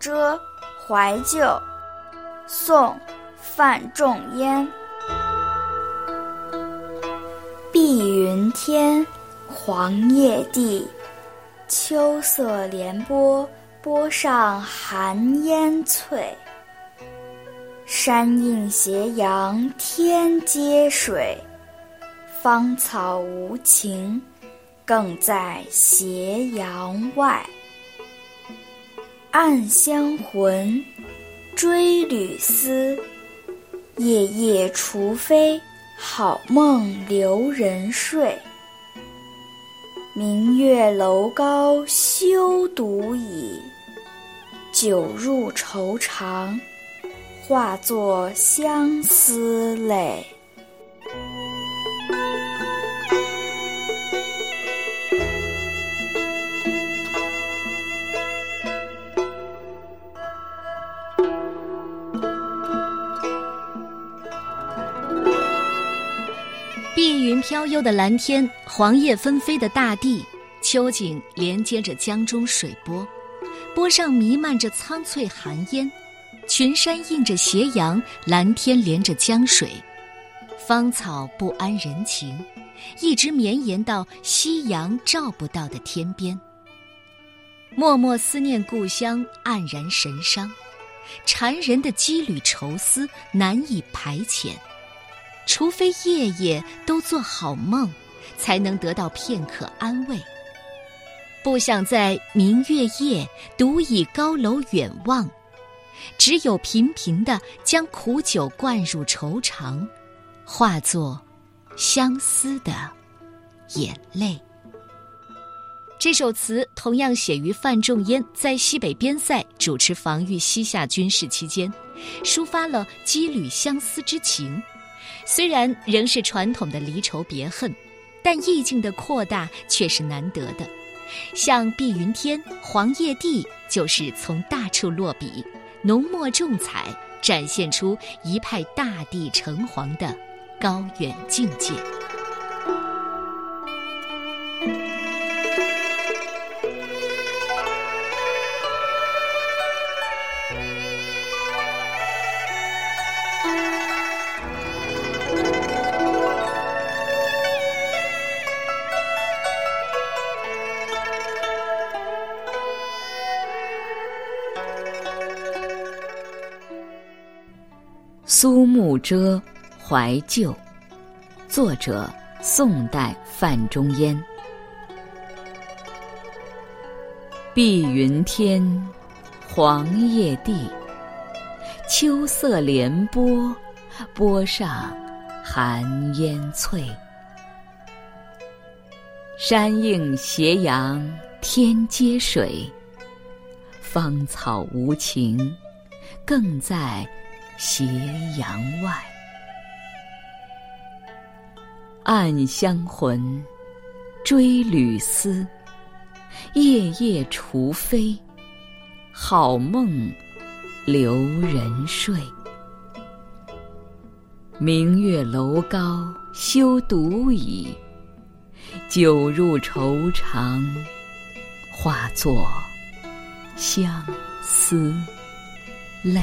遮·怀旧，宋·范仲淹。碧云天，黄叶地，秋色连波，波上寒烟翠。山映斜阳天接水，芳草无情，更在斜阳外。暗香魂，追旅思，夜夜除非。好梦留人睡，明月楼高休独倚，酒入愁肠，化作相思泪。碧云飘悠的蓝天，黄叶纷飞的大地，秋景连接着江中水波，波上弥漫着苍翠寒烟，群山映着斜阳，蓝天连着江水，芳草不安人情，一直绵延到夕阳照不到的天边。默默思念故乡，黯然神伤，缠人的羁旅愁思难以排遣。除非夜夜都做好梦，才能得到片刻安慰。不想在明月夜独倚高楼远望，只有频频的将苦酒灌入愁肠，化作相思的眼泪。这首词同样写于范仲淹在西北边塞主持防御西夏军事期间，抒发了羁旅相思之情。虽然仍是传统的离愁别恨，但意境的扩大却是难得的。像碧云天、黄叶地，就是从大处落笔，浓墨重彩，展现出一派大地橙黄的高远境界。苏幕遮，怀旧，作者宋代范仲淹。碧云天，黄叶地，秋色连波，波上寒烟翠。山映斜阳天接水，芳草无情，更在。斜阳外，暗香魂，追旅思。夜夜除非，好梦留人睡。明月楼高休独倚，酒入愁肠，化作相思泪。